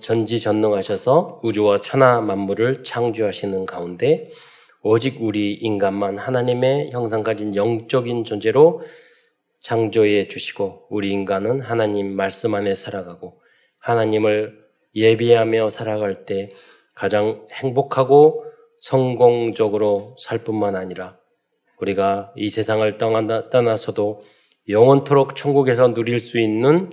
전지전능하셔서 우주와 천하 만물을 창조하시는 가운데 오직 우리 인간만 하나님의 형상 가진 영적인 존재로 창조해 주시고 우리 인간은 하나님 말씀 안에 살아가고 하나님을 예비하며 살아갈 때 가장 행복하고 성공적으로 살 뿐만 아니라 우리가 이 세상을 떠나서도 영원토록 천국에서 누릴 수 있는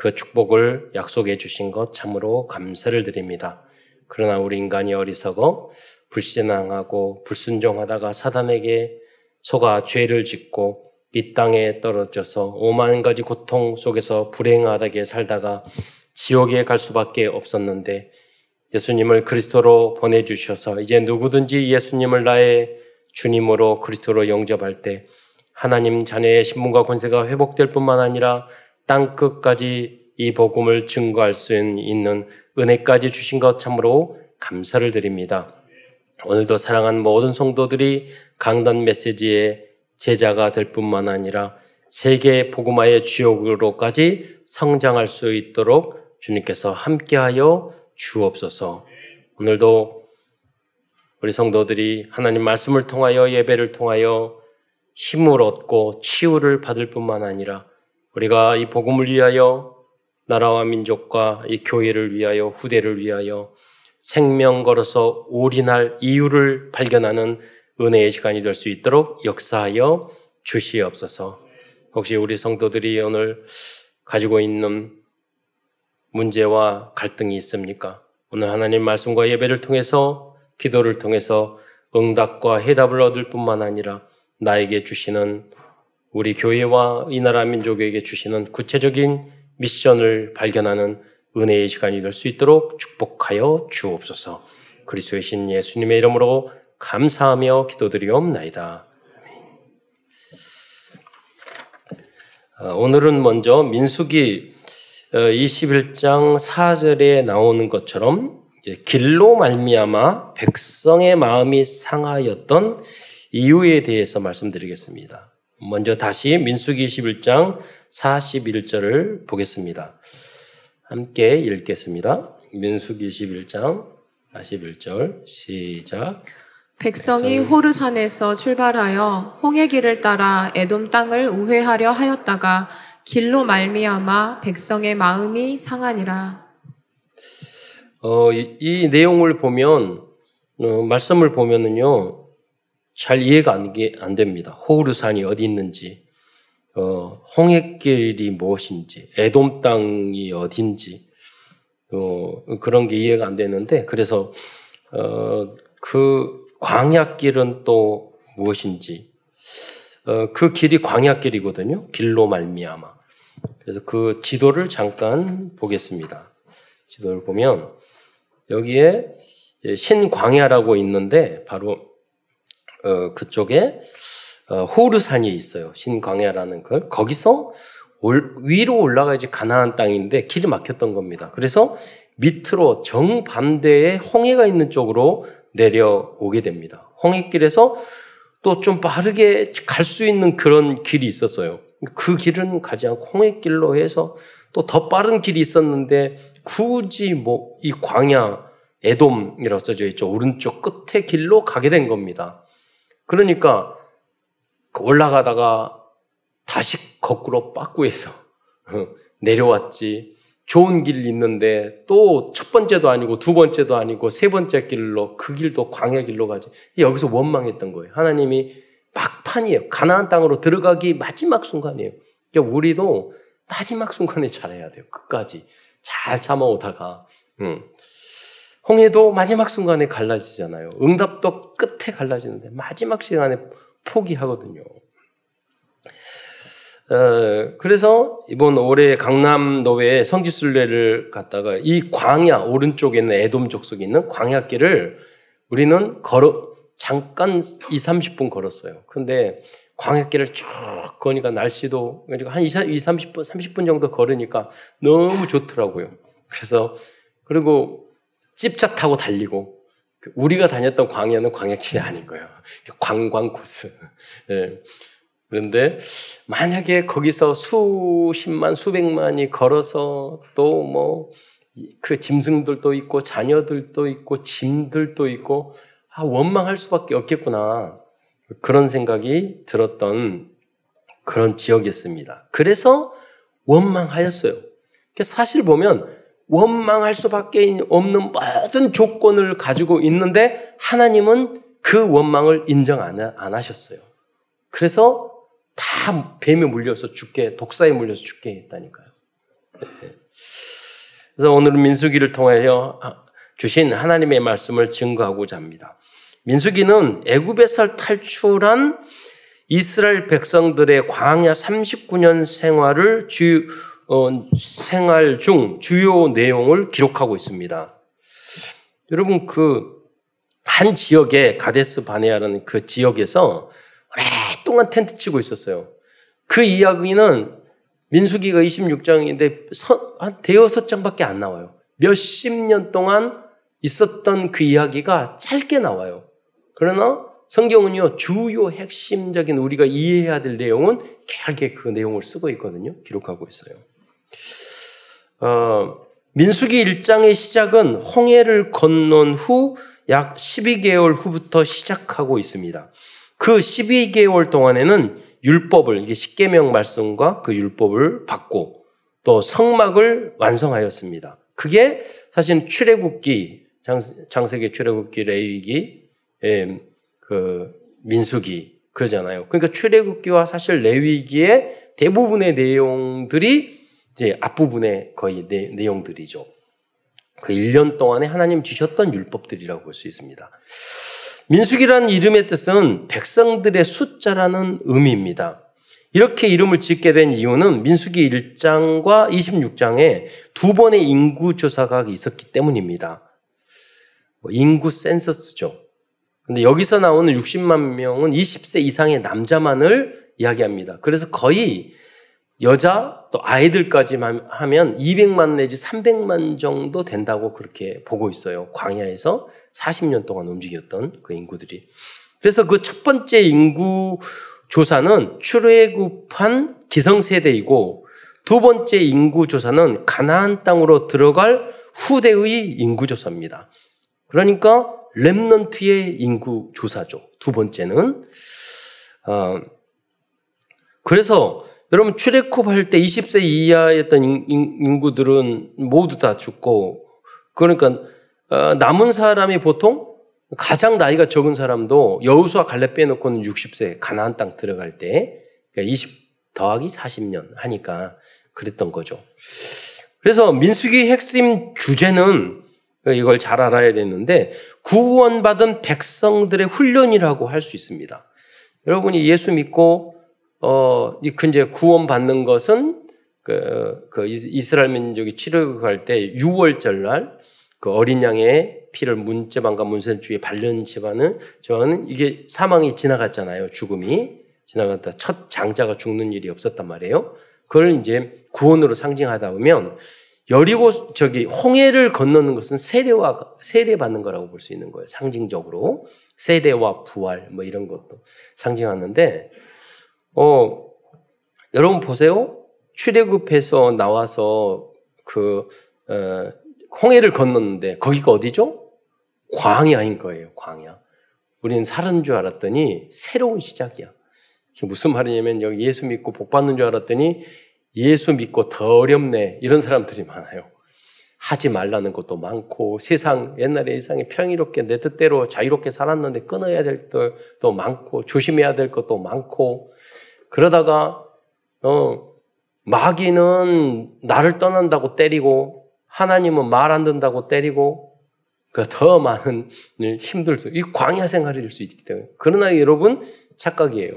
그 축복을 약속해 주신 것 참으로 감사를 드립니다. 그러나 우리 인간이 어리석어 불신앙하고 불순종하다가 사단에게 속아 죄를 짓고 이 땅에 떨어져서 오만 가지 고통 속에서 불행하게 살다가 지옥에 갈 수밖에 없었는데 예수님을 그리스도로 보내주셔서 이제 누구든지 예수님을 나의 주님으로 그리스도로 영접할 때 하나님 자녀의 신분과 권세가 회복될 뿐만 아니라 땅 끝까지 이 복음을 증거할 수 있는 은혜까지 주신 것 참으로 감사를 드립니다. 오늘도 사랑하는 모든 성도들이 강단 메시지의 제자가 될 뿐만 아니라 세계 복음화의 주역으로까지 성장할 수 있도록 주님께서 함께하여 주옵소서. 오늘도 우리 성도들이 하나님 말씀을 통하여 예배를 통하여 힘을 얻고 치유를 받을 뿐만 아니라 우리가 이 복음을 위하여 나라와 민족과 이 교회를 위하여 후대를 위하여 생명 걸어서 올인할 이유를 발견하는 은혜의 시간이 될 수 있도록 역사하여 주시옵소서. 혹시 우리 성도들이 오늘 가지고 있는 문제와 갈등이 있습니까? 오늘 하나님 말씀과 예배를 통해서 기도를 통해서 응답과 해답을 얻을 뿐만 아니라 나에게 주시는 우리 교회와 이 나라 민족에게 주시는 구체적인 미션을 발견하는 은혜의 시간이 될 수 있도록 축복하여 주옵소서. 그리스도의 신 예수님의 이름으로 감사하며 기도드리옵나이다. 어, 오늘은 먼저 민수기 21장 어, 4절에 나오는 것처럼 길로 말미암아 백성의 마음이 상하였던 이유에 대해서 말씀드리겠습니다. 먼저 다시 민수기 21장 41절을 보겠습니다. 함께 읽겠습니다. 민수기 21장 41절 시작. 백성이 호르산에서 출발하여 홍해 길을 따라 에돔 땅을 우회하려 하였다가 길로 말미암아 백성의 마음이 상하니라. 어, 이, 이 내용을 보면 어, 말씀을 보면은요 잘 이해가 안, 안 됩니다. 호르산이 어디 있는지, 어, 홍해길이 무엇인지, 에돔 땅이 어딘지 어, 그런 게 이해가 안 되는데 그래서 어, 그 광약길은 또 무엇인지 어, 그 길이 광약길이거든요. 길로 말미암아. 그래서 그 지도를 잠깐 보겠습니다. 지도를 보면 여기에 신광야라고 있는데 바로 어, 그쪽에 어, 호르산이 있어요. 신광야라는 걸 거기서 올, 위로 올라가야지 가나안 땅인데 길이 막혔던 겁니다. 그래서 밑으로 정반대의 홍해가 있는 쪽으로 내려오게 됩니다. 홍해길에서 또 좀 빠르게 갈 수 있는 그런 길이 있었어요. 그 길은 가지 않고 홍해길로 해서 또 더 빠른 길이 있었는데 굳이 뭐 이 광야 에돔이라고 써져 있죠. 오른쪽 끝에 길로 가게 된 겁니다. 그러니까 올라가다가 다시 거꾸로 빠꾸해서 내려왔지. 좋은 길 있는데 또 첫 번째도 아니고 두 번째도 아니고 세 번째 길로 그 길도 광야 길로 가지. 여기서 원망했던 거예요. 하나님이 막판이에요. 가나안 땅으로 들어가기 마지막 순간이에요. 그러니까 우리도 마지막 순간에 잘해야 돼요. 끝까지 잘 참아오다가 음. 홍해도 마지막 순간에 갈라지잖아요. 응답도 끝에 갈라지는데 마지막 시간에 포기하거든요. 어, 그래서 이번 올해 강남 노회에 성지순례를 갔다가 이 광야 오른쪽에 있는 애돔 족속에 있는 광야길을 우리는 걸어 잠깐 2, 30분 걸었어요. 근데 광야길을 쭉 거니까 날씨도 그러니까 한 2, 30분 30분 정도 걸으니까 너무 좋더라고요. 그래서 그리고 찝차 타고 달리고 우리가 다녔던 광야는 광야길이 아닌 거예요. 관광 코스. 예. 그런데 만약에 거기서 수십만, 수백만이 걸어서 또 뭐 그 짐승들도 있고 자녀들도 있고 짐들도 있고 아, 원망할 수밖에 없겠구나. 그런 생각이 들었던 그런 지역이었습니다. 그래서 원망하였어요. 사실 보면 원망할 수밖에 없는 모든 조건을 가지고 있는데 하나님은 그 원망을 인정 안, 하셨어요. 그래서 다 뱀에 물려서 죽게, 독사에 물려서 죽게 했다니까요. 네. 그래서 오늘은 민수기를 통하여 주신 하나님의 말씀을 증거하고자 합니다. 민수기는 애굽에서 탈출한 이스라엘 백성들의 광야 39년 생활을 주 어, 생활 중 주요 내용을 기록하고 있습니다. 여러분 그 한 지역에 가데스 바네아라는 그 지역에서 오랫동안 텐트 치고 있었어요. 그 이야기는 민수기가 26장인데 한 대여섯 장밖에 안 나와요. 몇십 년 동안 있었던 그 이야기가 짧게 나와요. 그러나 성경은요, 주요 핵심적인 우리가 이해해야 될 내용은 길게 그 내용을 쓰고 있거든요. 기록하고 있어요. 어, 민수기 1장의 시작은 홍해를 건넌 후 약 12개월 후부터 시작하고 있습니다. 그 12개월 동안에는 율법을 이게 십계명 말씀과 그 율법을 받고 또 성막을 완성하였습니다. 그게 사실 출애굽기 장, 세기 출애굽기 레위기 예, 그 민수기 그러잖아요. 그러니까 출애굽기와 사실 레위기의 대부분의 내용들이 이제 앞부분의 거의 내, 내용들이죠. 그 1년 동안에 하나님 주셨던 율법들이라고 볼 수 있습니다. 민수기라는 이름의 뜻은 백성들의 숫자라는 의미입니다. 이렇게 이름을 짓게 된 이유는 민수기 1장과 26장에 두 번의 인구 조사가 있었기 때문입니다. 뭐 인구 센서스죠. 근데 여기서 나오는 60만 명은 20세 이상의 남자만을 이야기합니다. 그래서 거의 여자 또 아이들까지 하면 200만 내지 300만 정도 된다고 그렇게 보고 있어요. 광야에서 40년 동안 움직였던 그 인구들이. 그래서 그 첫 번째 인구 조사는 출애굽한 기성세대이고 두 번째 인구 조사는 가나안 땅으로 들어갈 후대의 인구 조사입니다. 그러니까 렘넌트의 인구 조사죠. 두 번째는 어, 그래서 여러분 출애굽 할 때 20세 이하였던 인구들은 모두 다 죽고 그러니까 어, 남은 사람이 보통 가장 나이가 적은 사람도 여우수와 갈렙 빼놓고는 60세 가나안 땅 들어갈 때 그러니까 20 더하기 40년 하니까 그랬던 거죠. 그래서 민수기 핵심 주제는 이걸 잘 알아야 되는데 구원받은 백성들의 훈련이라고 할 수 있습니다. 여러분이 예수 믿고 어 이제 구원받는 것은 그, 그 이스라엘 민족이 치료할 때 6월절 날 그 어린 양의 피를 문제방과 문설주에 바른 집안은 저는 이게 사망이 지나갔잖아요. 죽음이 지나갔다 첫 장자가 죽는 일이 없었단 말이에요. 그걸 이제 구원으로 상징하다 보면 여리고 저기 홍해를 건너는 것은 세례와 세례 받는 거라고 볼 수 있는 거예요. 상징적으로 세례와 부활 뭐 이런 것도 상징하는데 어 여러분 보세요. 출애굽해서 나와서 그 어, 홍해를 건넜는데 거기가 어디죠? 광야인 거예요. 광야. 우리는 살은 줄 알았더니 새로운 시작이야. 무슨 말이냐면 여기 예수 믿고 복 받는 줄 알았더니 예수 믿고 더 어렵네. 이런 사람들이 많아요. 하지 말라는 것도 많고 세상 옛날에 세상에 평이롭게 내 뜻대로 자유롭게 살았는데 끊어야 될 것도 많고 조심해야 될 것도 많고 그러다가 어 마귀는 나를 떠난다고 때리고 하나님은 말 안 듣는다고 때리고 그더 많은 힘들 수, 이 광야 생활일 수 있기 때문에. 그러나 여러분 착각이에요.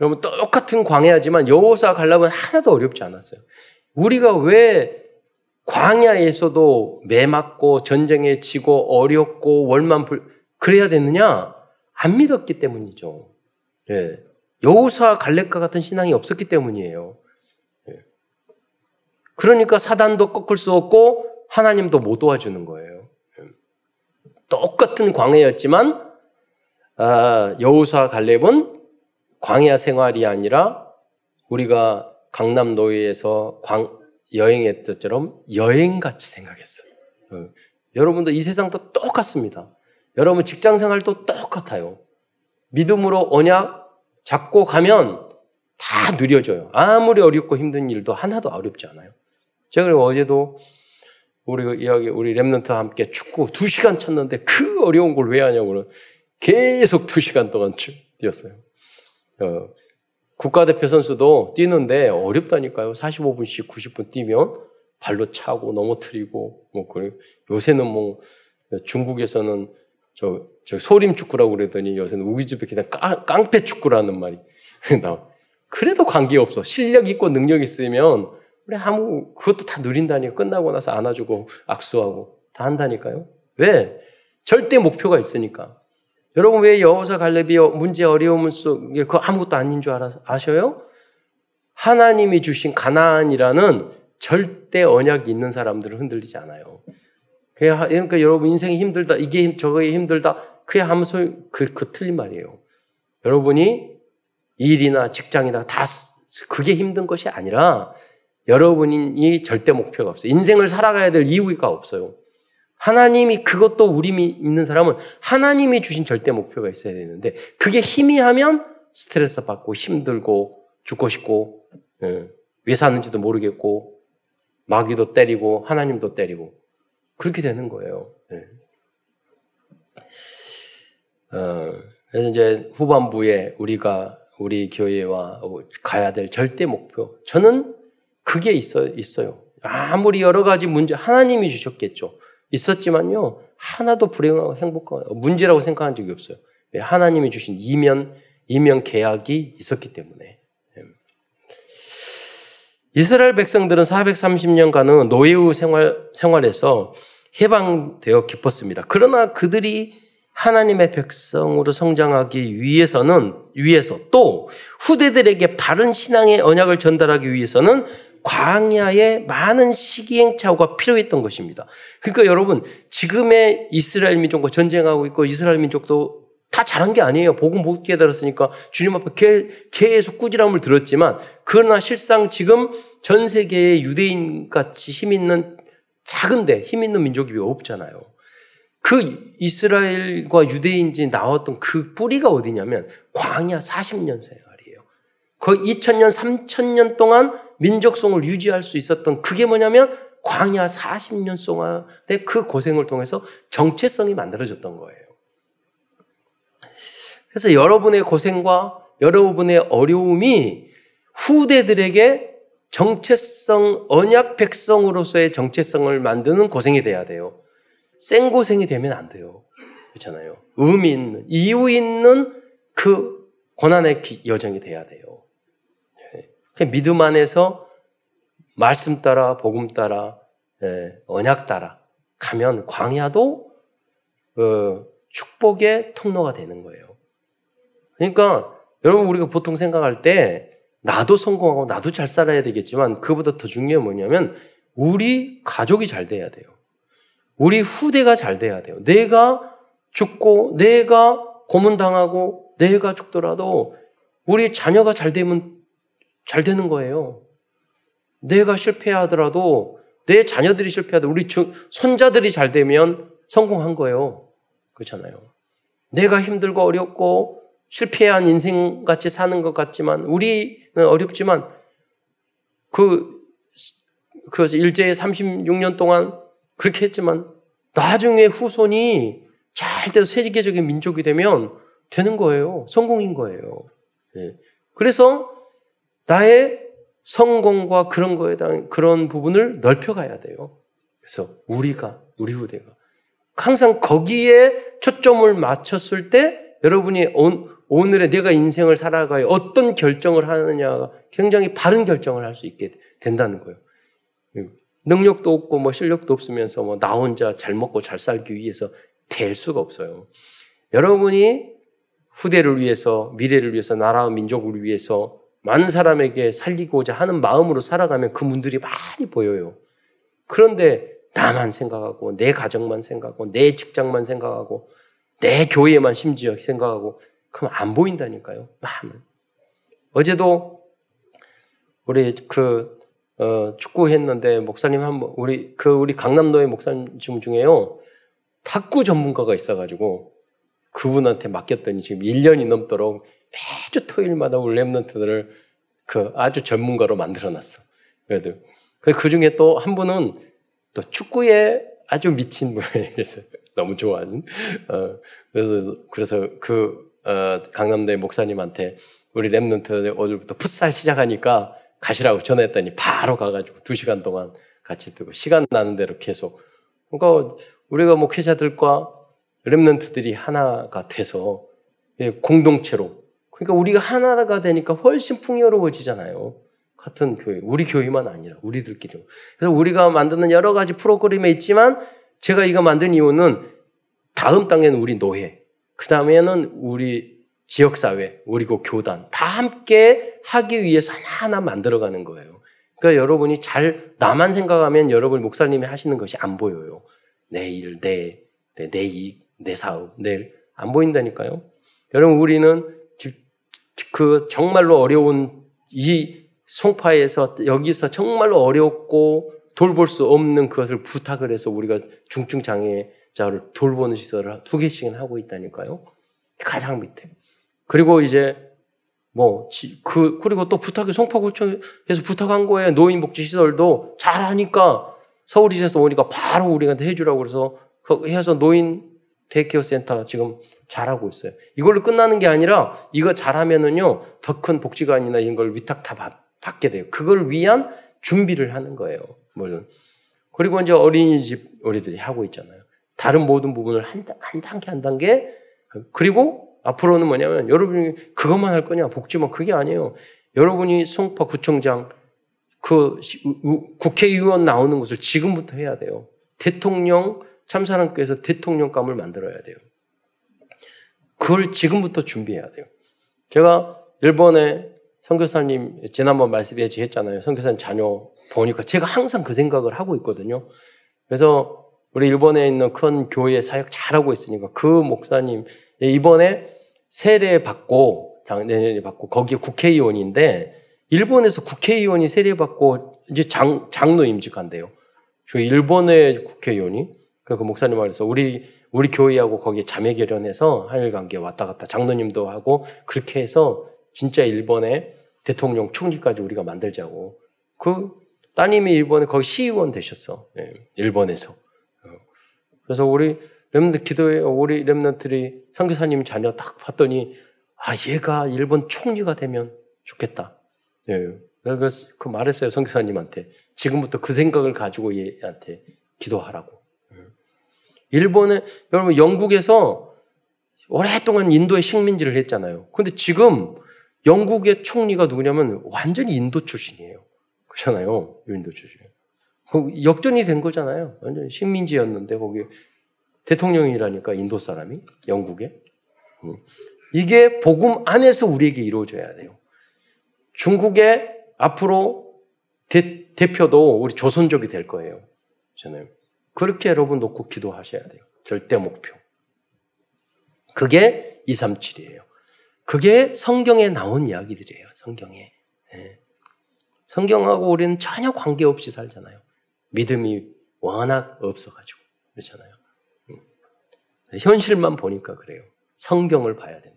여러분 똑같은 광야지만 여호사 갈라면 하나도 어렵지 않았어요. 우리가 왜 광야에서도 매 맞고 전쟁에 지고 어렵고 월만 불 그래야 됐느냐? 안 믿었기 때문이죠. 예. 여호사 갈렙과 같은 신앙이 없었기 때문이에요. 예. 그러니까 사단도 꺾을 수 없고 하나님도 못 도와주는 거예요. 예. 똑같은 광야였지만 아, 여호사 갈렙은 광야 생활이 아니라 우리가 강남 노예에서 광, 여행했던 처럼 여행같이 생각했어요. 어. 여러분도 이 세상도 똑같습니다. 여러분 직장 생활도 똑같아요. 믿음으로 언약 잡고 가면 다 누려져요. 아무리 어렵고 힘든 일도 하나도 어렵지 않아요. 제가 그리고 어제도 우리 여기 우리 랩런트와 함께 축구 두 시간 쳤는데 그 어려운 걸 왜 하냐고는 계속 두 시간 동안 뛰었어요. 어, 국가대표 선수도 뛰는데 어렵다니까요. 45분씩 90분 뛰면 발로 차고 넘어뜨리고 뭐 그리고 요새는 뭐 중국에서는 저, 저 소림 축구라고 그러더니 요새는 우기집에 그냥 깡, 깡패 축구라는 말이 나 그래도 관계없어. 실력 있고 능력 있으면 우리 아무 그것도 다 누린다니까 끝나고 나서 안아주고 악수하고 다 한다니까요. 왜? 절대 목표가 있으니까. 여러분 왜 여호사 갈렙이 문제 어려움 속에 그 아무것도 아닌 줄 알아, 아셔요? 하나님이 주신 가나안이라는 절대 언약이 있는 사람들은 흔들리지 않아요. 그러니까 여러분 인생이 힘들다, 이게 저게 힘들다, 그게 하면서 그, 그 틀린 말이에요. 여러분이 일이나 직장이나 다 그게 힘든 것이 아니라 여러분이 절대 목표가 없어요. 인생을 살아가야 될 이유가 없어요. 하나님이 그것도 우리 믿는 사람은 하나님이 주신 절대 목표가 있어야 되는데 그게 희미하면 스트레스 받고 힘들고 죽고 싶고 예, 왜 사는지도 모르겠고 마귀도 때리고 하나님도 때리고 그렇게 되는 거예요. 예. 어, 그래서 이제 후반부에 우리가 우리 교회와 가야 될 절대 목표 저는 그게 있어 있어요. 아무리 여러 가지 문제 하나님이 주셨겠죠. 있었지만요, 하나도 불행하고 행복하고 문제라고 생각한 적이 없어요. 하나님이 주신 이면, 이면 계약이 있었기 때문에. 예. 이스라엘 백성들은 430년간은 노예의 생활, 생활에서 해방되어 기뻤습니다. 그러나 그들이 하나님의 백성으로 성장하기 위해서는, 위해서 또 후대들에게 바른 신앙의 언약을 전달하기 위해서는 광야에 많은 시기행차가 필요했던 것입니다. 그러니까 여러분 지금의 이스라엘 민족과 전쟁하고 있고 이스라엘 민족도 다 잘한 게 아니에요. 복음 못 깨달았으니까 주님 앞에 계속 꾸지람을 들었지만 그러나 실상 지금 전 세계의 유대인 같이 힘 있는 작은데 힘 있는 민족이 없잖아요. 그 이스라엘과 유대인지 나왔던 그 뿌리가 어디냐면 광야 40년 생활이에요. 거의 2000년, 3000년 동안 민족성을 유지할 수 있었던 그게 뭐냐면 광야 40년 동안의 그 고생을 통해서 정체성이 만들어졌던 거예요. 그래서 여러분의 고생과 여러분의 어려움이 후대들에게 정체성, 언약 백성으로서의 정체성을 만드는 고생이 돼야 돼요. 생고생이 되면 안 돼요. 그렇잖아요. 의미 있는, 이유 있는 그 고난의 여정이 돼야 돼요. 믿음 안에서 말씀 따라 복음 따라 예, 언약 따라 가면 광야도 어, 축복의 통로가 되는 거예요. 그러니까 여러분 우리가 보통 생각할 때 나도 성공하고 나도 잘 살아야 되겠지만 그보다 더 중요한 뭐냐면 우리 가족이 잘 돼야 돼요. 우리 후대가 잘 돼야 돼요. 내가 죽고 내가 고문당하고 내가 죽더라도 우리 자녀가 잘 되면 잘 되는 거예요. 내가 실패하더라도 내 자녀들이 실패하더라도 우리 손자들이 잘 되면 성공한 거예요. 그렇잖아요. 내가 힘들고 어렵고 실패한 인생 같이 사는 것 같지만 우리는 어렵지만 그, 그 일제 36년 동안 그렇게 했지만 나중에 후손이 잘 돼서 세계적인 민족이 되면 되는 거예요. 성공인 거예요. 네. 그래서 나의 성공과 그런 거에 대한 그런 부분을 넓혀가야 돼요. 그래서 우리가, 우리 후대가. 항상 거기에 초점을 맞췄을 때 여러분이 오늘의 내가 인생을 살아가야 어떤 결정을 하느냐가 굉장히 바른 결정을 할 수 있게 된다는 거예요. 능력도 없고 뭐 실력도 없으면서 뭐 나 혼자 잘 먹고 잘 살기 위해서 될 수가 없어요. 여러분이 후대를 위해서, 미래를 위해서, 나라와 민족을 위해서 많은 사람에게 살리고자 하는 마음으로 살아가면 그 문들이 많이 보여요. 그런데 나만 생각하고 내 가정만 생각하고 내 직장만 생각하고 내 교회만 심지어 생각하고 그럼 안 보인다니까요. 많은. 어제도 우리 그 어, 축구했는데 목사님 한번 우리 그 우리 강남도의 목사님 중에요 탁구 전문가가 있어가지고 그분한테 맡겼더니 지금 1년이 넘도록 매주 토요일마다 우리 랩런트들을 그 아주 전문가로 만들어놨어. 그래도 그 중에 또 한 분은 또 축구에 아주 미친 분이 있어요. 너무 좋아하는. 어, 그래서 그래서 그 어, 강남대 목사님한테 우리 랩런트 오늘부터 풋살 시작하니까 가시라고 전했더니 바로 가가지고 두 시간 동안 같이 뜨고 시간 나는 대로 계속. 그러니까 우리가 목회자들과 랩런트들이 하나가 돼서 예, 공동체로 그러니까 우리가 하나가 되니까 훨씬 풍요로워지잖아요. 같은 교회, 우리 교회만 아니라 우리들끼리. 그래서 우리가 만드는 여러 가지 프로그램에 있지만 제가 이거 만든 이유는 다음 단계는 우리 노예, 그 다음에는 우리 지역사회, 우리 그 교단 다 함께 하기 위해서 하나하나 만들어가는 거예요. 그러니까 여러분이 잘 나만 생각하면 여러분 목사님이 하시는 것이 안 보여요. 내 일, 내, 내, 내 이익, 내 사업, 내 안 보인다니까요. 여러분 우리는 그 정말로 어려운 이 송파에서 여기서 정말로 어렵고 돌볼 수 없는 그것을 부탁을 해서 우리가 중증 장애 자를 돌보는 시설을 두 개씩은 하고 있다니까요. 가장 밑에. 그리고 이제 뭐 그 그리고 또 부탁이 송파구청에서 부탁한 거에 노인복지시설도 잘하니까 서울시에서 오니까 바로 우리한테 해주라고 그래서 그 해서 노인 day care 센터가 지금 잘하고 있어요. 이걸로 끝나는 게 아니라 이거 잘하면은요 더 큰 복지관이나 이런 걸 위탁 다 받, 받게 돼요. 그걸 위한 준비를 하는 거예요. 물론 그리고 이제 어린이집 우리들이 하고 있잖아요. 다른 모든 부분을 한, 한 단계 한 단계 그리고 앞으로는 뭐냐면 여러분이 그것만 할 거냐 복지만 그게 아니에요. 여러분이 송파 구청장 그 국회의원 나오는 것을 지금부터 해야 돼요. 대통령 참사랑교회에서 대통령감을 만들어야 돼요. 그걸 지금부터 준비해야 돼요. 제가 일본에 선교사님 지난번 말씀 예지했잖아요. 선교사님 자녀 보니까 제가 항상 그 생각을 하고 있거든요. 그래서 우리 일본에 있는 큰 교회 사역 잘하고 있으니까 그 목사님 이번에 세례 받고 장내년에 받고 거기에 국회의원인데 일본에서 국회의원이 세례 받고 이제 장 장로 임직한대요. 저 일본의 국회의원이 그 목사님 말해서 우리 우리 교회하고 거기에 자매 결연해서 한일 관계 왔다 갔다 장로님도 하고 그렇게 해서 진짜 일본의 대통령 총리까지 우리가 만들자고 그 따님이 일본에 거기 시의원 되셨어 네, 일본에서 어. 그래서 우리 렘드 기도회 우리 렘런트들이 선교사님 자녀 딱 봤더니 아 얘가 일본 총리가 되면 좋겠다. 네. 그래서 그 말했어요 선교사님한테 지금부터 그 생각을 가지고 얘한테 기도하라고. 일본에 여러분 영국에서 오랫동안 인도의 식민지를 했잖아요. 근데 지금 영국의 총리가 누구냐면 완전히 인도 출신이에요. 그렇잖아요. 인도 출신. 역전이 된 거잖아요. 완전 식민지였는데 거기 대통령이라니까 인도 사람이 영국에. 음. 이게 복음 안에서 우리에게 이루어져야 돼요. 중국의 앞으로 대, 대표도 우리 조선족이 될 거예요. 저는 그렇게 여러분 놓고 기도하셔야 돼요. 절대 목표. 그게 237이에요. 그게 성경에 나온 이야기들이에요. 성경에. 네. 성경하고 우리는 전혀 관계없이 살잖아요. 믿음이 워낙 없어가지고. 그렇잖아요. 음. 현실만 보니까 그래요. 성경을 봐야 되는데.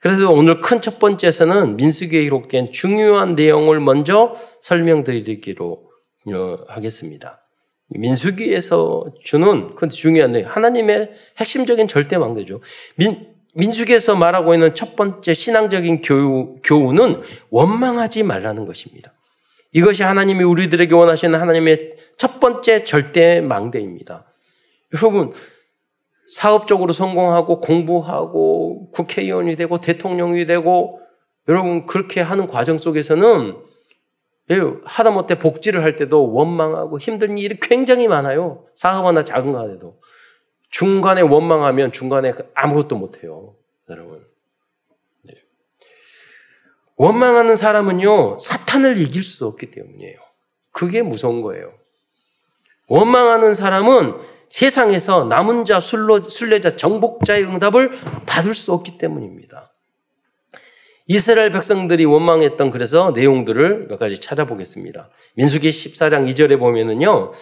그래서 오늘 큰 첫 번째에서는 민수기에 기록된 중요한 내용을 먼저 설명드리기로 어, 하겠습니다. 민수기에서 주는 그 중요한 하나님의 핵심적인 절대 망대죠. 민, 민수기에서 말하고 있는 첫 번째 신앙적인 교우, 교훈은 원망하지 말라는 것입니다. 이것이 하나님이 우리들에게 원하시는 하나님의 첫 번째 절대 망대입니다. 여러분, 사업적으로 성공하고 공부하고 국회의원이 되고 대통령이 되고 여러분 그렇게 하는 과정 속에서는 예, 하다못해 복지를 할 때도 원망하고 힘든 일이 굉장히 많아요. 사업 하나 작은 거 하나도. 중간에 원망하면 중간에 아무것도 못해요. 여러분. 네. 원망하는 사람은요, 사탄을 이길 수 없기 때문이에요. 그게 무서운 거예요. 원망하는 사람은 세상에서 남은 자, 순례자, 정복자의 응답을 받을 수 없기 때문입니다. 이스라엘 백성들이 원망했던 그래서 내용들을 몇 가지 찾아보겠습니다. 민수기 14장 2절에 보면은요.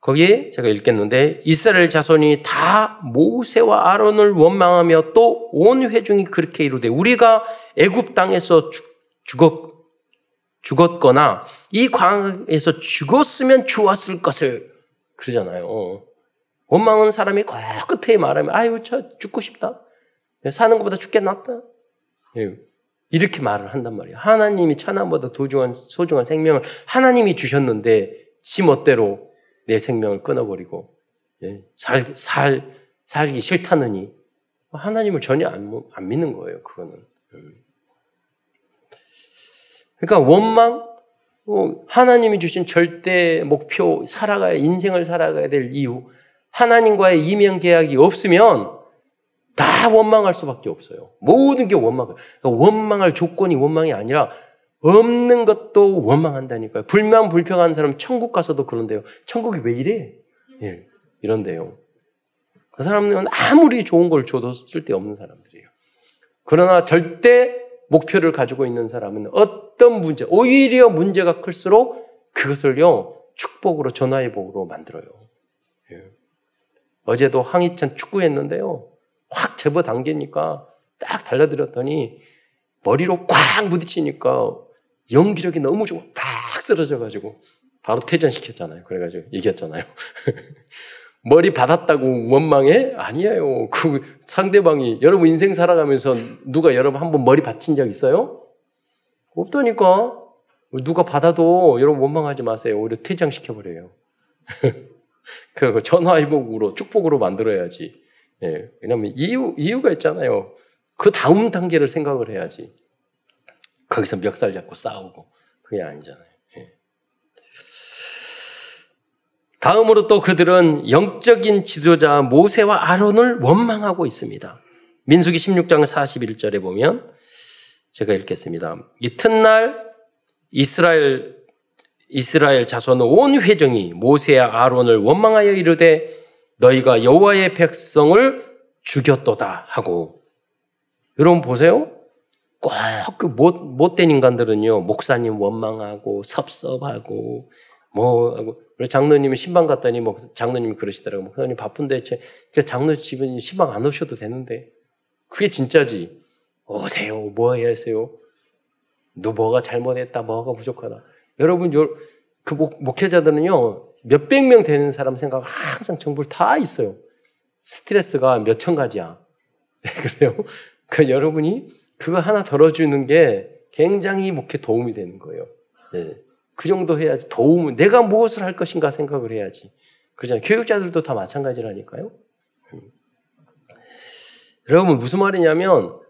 거기에 제가 읽겠는데 이스라엘 자손이 다 모세와 아론을 원망하며 또 온 회중이 그렇게 이루되 우리가 애굽 땅에서 죽 었 죽었거나 이 광에서 죽었으면 좋았을 것을 그러잖아요. 원망은 사람이 끝에 말하면 아유 저 죽고 싶다. 사는 것보다 죽게 낫다. 예. 이렇게 말을 한단 말이에요. 하나님이 천하보다 도중한 소중한 생명을 하나님이 주셨는데 지 멋대로 내 생명을 끊어버리고 예. 살, 살, 살기 싫다느니 하나님을 전혀 안, 안 믿는 거예요. 그거는. 음. 그러니까 원망, 어, 하나님이 주신 절대 목표, 살아가야, 인생을 살아가야 될 이유, 하나님과의 이명 계약이 없으면 다 원망할 수밖에 없어요. 모든 게 원망. 그러니까 원망할 조건이 원망이 아니라 없는 것도 원망한다니까요. 불만 불평한 사람 천국 가서도 그런데요. 천국이 왜 이래? 예, 이런데요. 그 사람들은 아무리 좋은 걸 줘도 쓸데없는 사람들이에요. 그러나 절대 목표를 가지고 있는 사람은 어떤 문제, 오히려 문제가 클수록 그것을요, 축복으로, 전화의 복으로 만들어요. 예. 어제도 황희찬 축구했는데요. 확 접어 당기니까 딱 달려들었더니 머리로 꽉 부딪히니까 연기력이 너무 좋고 딱 쓰러져가지고 바로 퇴전시켰잖아요. 그래가지고 이겼잖아요. 머리 받았다고 원망해? 아니에요. 그 상대방이 여러분 인생 살아가면서 누가 여러분 한 번 머리 받친 적 있어요? 없다니까. 누가 받아도 여러분 원망하지 마세요. 오히려 퇴장시켜 버려요. 그 전화위복으로 축복으로 만들어야지. 예, 왜냐면 이유, 이유가 있잖아요. 그 다음 단계를 생각을 해야지. 거기서 멱살 잡고 싸우고. 그게 아니잖아요. 예. 다음으로 또 그들은 영적인 지도자 모세와 아론을 원망하고 있습니다. 민수기 16장 41절에 보면 제가 읽겠습니다. 이튿날 이스라엘 이스라엘 자손 온 회정이 모세와 아론을 원망하여 이르되 너희가 여호와의 백성을 죽였도다 하고 여러분 보세요. 꼭 그 못된 인간들은요 목사님 원망하고 섭섭하고 뭐 하고 장로님이 신방 갔더니 뭐 장로님이 그러시더라고 목사님 바쁜데 제, 제 장로 집은 신방 안 오셔도 되는데 그게 진짜지 오세요 뭐 해야 하세요 너 뭐가 잘못했다 뭐가 부족하다 여러분 그 목, 목회자들은요 몇백 명 되는 사람 생각 항상 정보를 다 있어요. 스트레스가 몇 천 가지야. 그래요? 그 여러분이 그거 하나 덜어주는 게 굉장히 목회 도움이 되는 거예요. 네. 그 정도 해야지. 도움은, 내가 무엇을 할 것인가 생각을 해야지. 그러잖아요. 교육자들도 다 마찬가지라니까요. 음. 여러분, 무슨 말이냐면,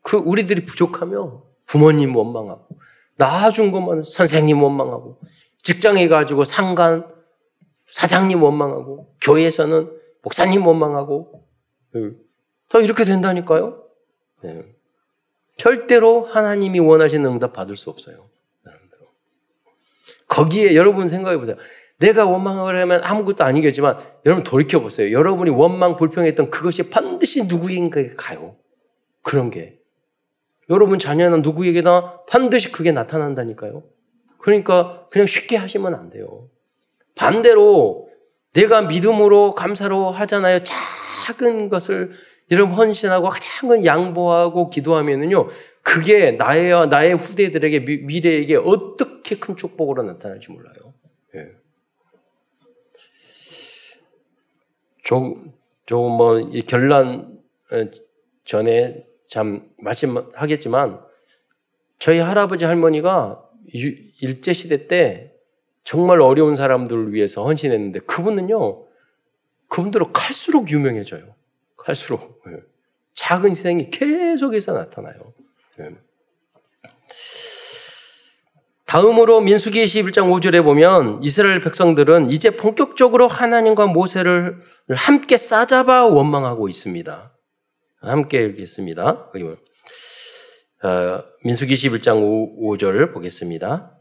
그, 우리들이 부족하면 부모님 원망하고, 낳아준 것만 선생님 원망하고, 직장에 가지고 상관, 사장님 원망하고, 교회에서는 목사님 원망하고, 다 이렇게 된다니까요? 네. 절대로 하나님이 원하시는 응답 받을 수 없어요. 거기에 여러분 생각해 보세요. 내가 원망을 하면 아무것도 아니겠지만 여러분 돌이켜 보세요. 여러분이 원망 불평했던 그것이 반드시 누구인가에 가요. 그런 게. 여러분 자녀나 누구에게나 반드시 그게 나타난다니까요. 그러니까 그냥 쉽게 하시면 안 돼요. 반대로 내가 믿음으로 감사로 하잖아요. 작은 것을 여러분 헌신하고 작은 양보하고 기도하면은요. 그게 나의 나의 후대들에게 미, 래에게 어떻게 큰 축복으로 나타날지 몰라요. 예. 조금 조금 뭐 결란 전에 참 말씀하겠지만 저희 할아버지 할머니가 일제 시대 때 정말 어려운 사람들을 위해서 헌신했는데 그분은요, 그분들은 갈수록 유명해져요. 갈수록. 예. 작은 희생이 계속해서 나타나요. 예. 다음으로 민수기 21장 5절에 보면 이스라엘 백성들은 이제 본격적으로 하나님과 모세를 함께 싸잡아 원망하고 있습니다. 함께 읽겠습니다. 어, 민수기 11장 5, 5절 보겠습니다.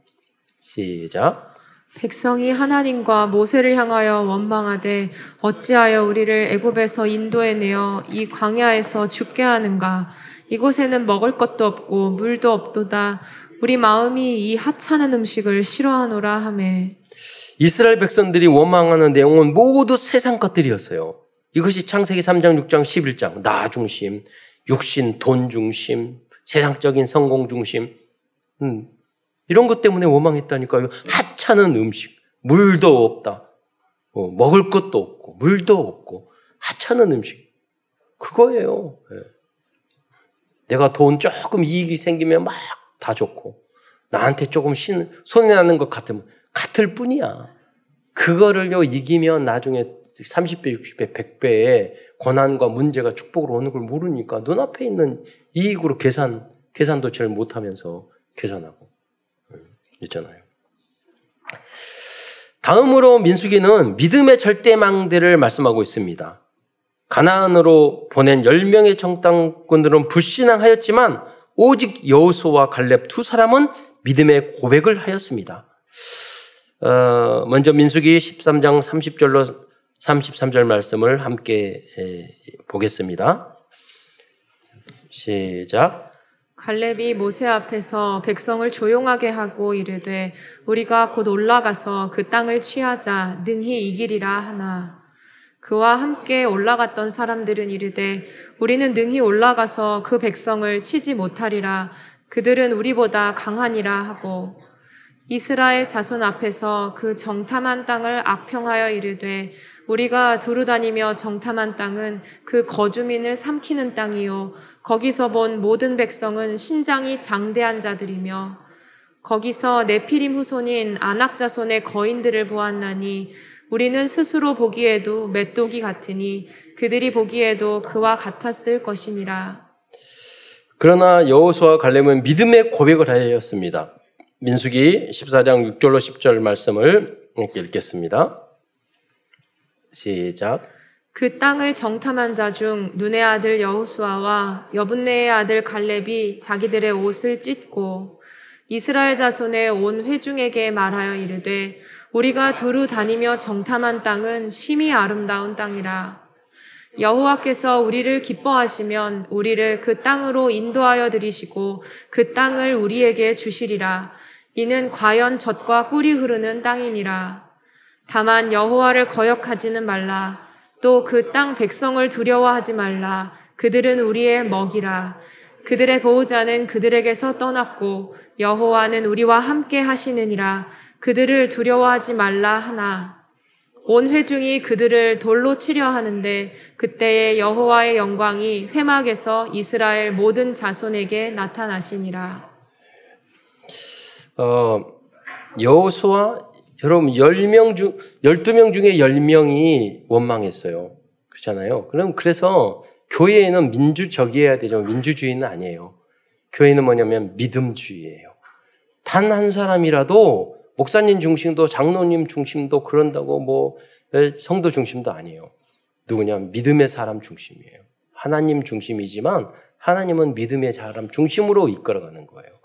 시작. 백성이 하나님과 모세를 향하여 원망하되 어찌하여 우리를 애굽에서 인도해 내어 이 광야에서 죽게 하는가 이곳에는 먹을 것도 없고 물도 없도다. 우리 마음이 이 하찮은 음식을 싫어하노라 하매. 이스라엘 백성들이 원망하는 내용은 모두 세상 것들이었어요. 이것이 창세기 3장, 6장, 11장. 나 중심, 육신, 돈 중심, 세상적인 성공 중심. 음, 이런 것 때문에 원망했다니까요. 하찮은 음식, 물도 없다. 어, 먹을 것도 없고, 물도 없고, 하찮은 음식. 그거예요. 네. 내가 돈 조금 이익이 생기면 막 다 좋고, 나한테 조금 신, 손해 나는 것 같으면 같을 뿐이야. 그거를요, 이기면 나중에 30배, 60배, 100배의 권한과 문제가 축복으로 오는 걸 모르니까 눈앞에 있는 이익으로 계산, 계산도 잘 못하면서 계산하고. 음, 있잖아요. 다음으로 민수기는 믿음의 절대망대를 말씀하고 있습니다. 가나안으로 보낸 10명의 정당군들은 불신앙하였지만 오직 여호수와 갈렙 두 사람은 믿음의 고백을 하였습니다. 어, 먼저 민수기 13장 30절로 33절 말씀을 함께 보겠습니다. 시작. 갈렙이 모세 앞에서 백성을 조용하게 하고 이르되 우리가 곧 올라가서 그 땅을 취하자. 능히 이기리라 하나. 그와 함께 올라갔던 사람들은 이르되 우리는 능히 올라가서 그 백성을 치지 못하리라. 그들은 우리보다 강하니라 하고. 이스라엘 자손 앞에서 그 정탐한 땅을 악평하여 이르되 우리가 두루 다니며 정탐한 땅은 그 거주민을 삼키는 땅이요 거기서 본 모든 백성은 신장이 장대한 자들이며 거기서 네피림 후손인 아낙 자손의 거인들을 보았나니 우리는 스스로 보기에도 맷독이 같으니 그들이 보기에도 그와 같았을 것이니라. 그러나 여호수아 갈렙은 믿음의 고백을 하였습니다. 민수기 14장 6절로 10절 말씀을 읽겠습니다. 시작. 그 땅을 정탐한 자 중 눈의 아들 여호수아와 여분네의 아들 갈렙이 자기들의 옷을 찢고 이스라엘 자손의 온 회중에게 말하여 이르되 우리가 두루 다니며 정탐한 땅은 심히 아름다운 땅이라. 여호와께서 우리를 기뻐하시면 우리를 그 땅으로 인도하여 들이시고 그 땅을 우리에게 주시리라. 이는 과연 젖과 꿀이 흐르는 땅이니라 다만 여호와를 거역하지는 말라 또 그 땅 백성을 두려워하지 말라. 그들은 우리의 먹이라. 그들의 보호자는 그들에게서 떠났고 여호와는 우리와 함께 하시느니라. 그들을 두려워하지 말라 하나. 온 회중이 그들을 돌로 치려 하는데 그때에 여호와의 영광이 회막에서 이스라엘 모든 자손에게 나타나시니라. 어, 여호수아 여러분 10명 중 12명 중에 10명이 원망했어요. 그렇잖아요. 그럼 그래서 교회에는 민주적이어야 되죠. 민주주의는 아니에요. 교회는 뭐냐면 믿음주의예요. 단 한 사람이라도 목사님 중심도 장로님 중심도 그런다고 뭐 성도 중심도 아니에요. 누구냐? 믿음의 사람 중심이에요. 하나님 중심이지만 하나님은 믿음의 사람 중심으로 이끌어가는 거예요.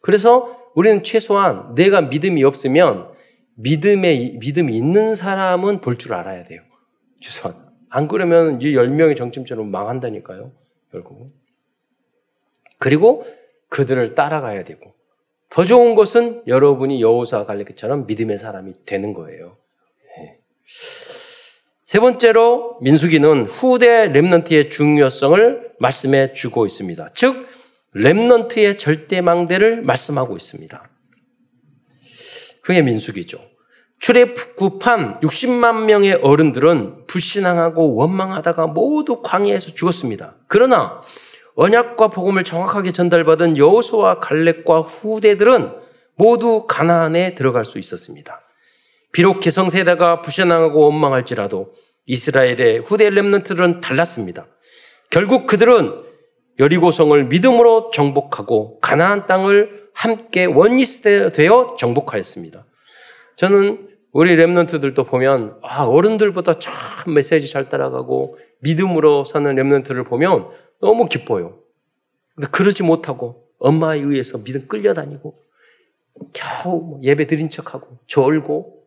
그래서 우리는 최소한 내가 믿음이 없으면 믿음에, 믿음이 있는 사람은 볼 줄 알아야 돼요. 최소한. 안 그러면 이 10명의 정점처럼 망한다니까요. 결국. 그리고 그들을 따라가야 되고. 더 좋은 것은 여러분이 여호사 갈렙처럼 믿음의 사람이 되는 거예요. 네. 세 번째로 민수기는 후대 렘넌트의 중요성을 말씀해 주고 있습니다. 즉 렘넌트의 절대 망대를 말씀하고 있습니다. 그게 민숙이죠. 출애굽한 60만 명의 어른들은 불신앙하고 원망하다가 모두 광야에서 죽었습니다. 그러나 언약과 복음을 정확하게 전달받은 여호수와 갈렙과 후대들은 모두 가나안에 들어갈 수 있었습니다. 비록 기성세대가 불신앙하고 원망할지라도 이스라엘의 후대 렘넌트들은 달랐습니다. 결국 그들은 여리고성을 믿음으로 정복하고 가나안 땅을 함께 원리스 되어 정복하였습니다. 저는 우리 렘넌트들도 보면 아 어른들보다 참 메시지 잘 따라가고 믿음으로 사는 렘넌트를 보면 너무 기뻐요. 근데 그러지 못하고 엄마에 의해서 믿음 끌려다니고 겨우 뭐 예배 드린 척하고 졸고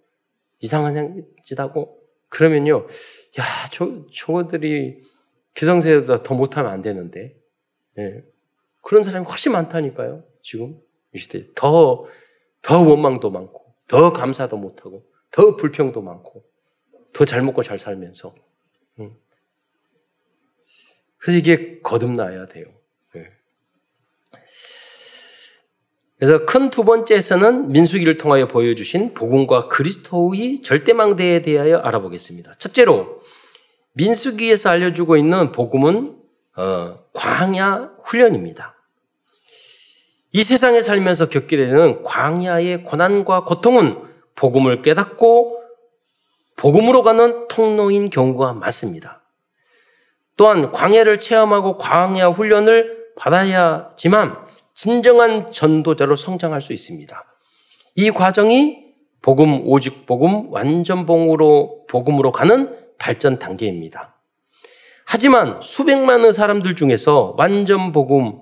이상한 짓하고 그러면요, 야, 저, 저들이 기성세대보다 더 못하면 안 되는데 예. 그런 사람이 훨씬 많다니까요. 지금 이 시대에 더, 더 원망도 많고, 더 감사도 못하고, 더 불평도 많고, 더 잘 먹고 잘 살면서. 음. 그래서 이게 거듭나야 돼요. 예. 그래서 큰 두 번째에서는 민수기를 통하여 보여주신 복음과 그리스도의 절대망대에 대하여 알아보겠습니다. 첫째로 민수기에서 알려주고 있는 복음은 어, 광야 훈련입니다. 이 세상에 살면서 겪게 되는 광야의 고난과 고통은 복음을 깨닫고 복음으로 가는 통로인 경우가 많습니다. 또한 광야를 체험하고 광야 훈련을 받아야지만 진정한 전도자로 성장할 수 있습니다. 이 과정이 복음 오직 복음 완전 복음으로 복음으로 가는 발전 단계입니다. 하지만 수백만의 사람들 중에서 완전 복음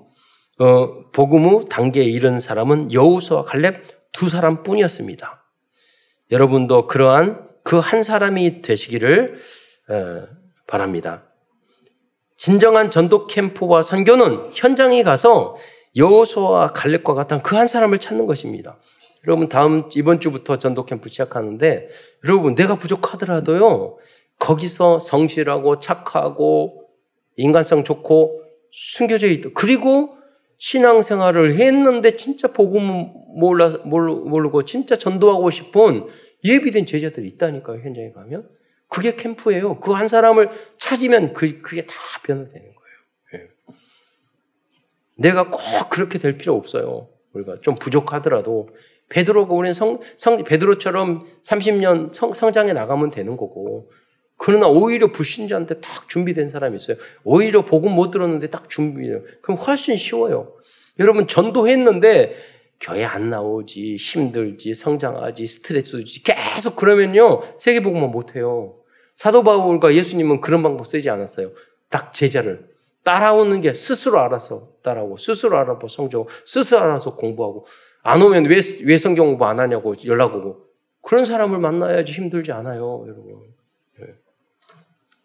어, 복음 후 단계에 이른 사람은 여우수와 갈렙 두 사람뿐이었습니다. 여러분도 그러한 그 한 사람이 되시기를 어, 바랍니다. 진정한 전도 캠프와 선교는 현장에 가서 여호수아와 갈렙과 같은 그 한 사람을 찾는 것입니다. 여러분 다음 이번 주부터 전도 캠프 시작하는데 여러분 내가 부족하더라도요 거기서 성실하고 착하고 인간성 좋고 숨겨져 있다. 그리고 신앙생활을 했는데 진짜 복음 몰라 모르고 진짜 전도하고 싶은 예비된 제자들이 있다니까요 현장에 가면 그게 캠프예요. 그 한 사람을 찾으면 그 그게 다 변화되는 거예요. 예. 내가 꼭 그렇게 될 필요 없어요. 우리가 좀 부족하더라도 베드로가 우리는 성, 성 베드로처럼 30년 성, 성장해 나가면 되는 거고 그러나 오히려 불신자한테 딱 준비된 사람이 있어요. 오히려 복음 못 들었는데 딱 준비해요. 그럼 훨씬 쉬워요. 여러분 전도했는데 교회 안 나오지 힘들지 성장하지 스트레스지 계속 그러면요 세계 복음만 못 해요. 사도 바울과 예수님은 그런 방법 쓰지 않았어요. 딱 제자를 따라오는 게 스스로 알아서 따라오고 스스로 알아보 성적 스스로 알아서 공부하고 안 오면 왜, 왜 성경 공부 안 하냐고 연락 오고 그런 사람을 만나야지 힘들지 않아요, 여러분.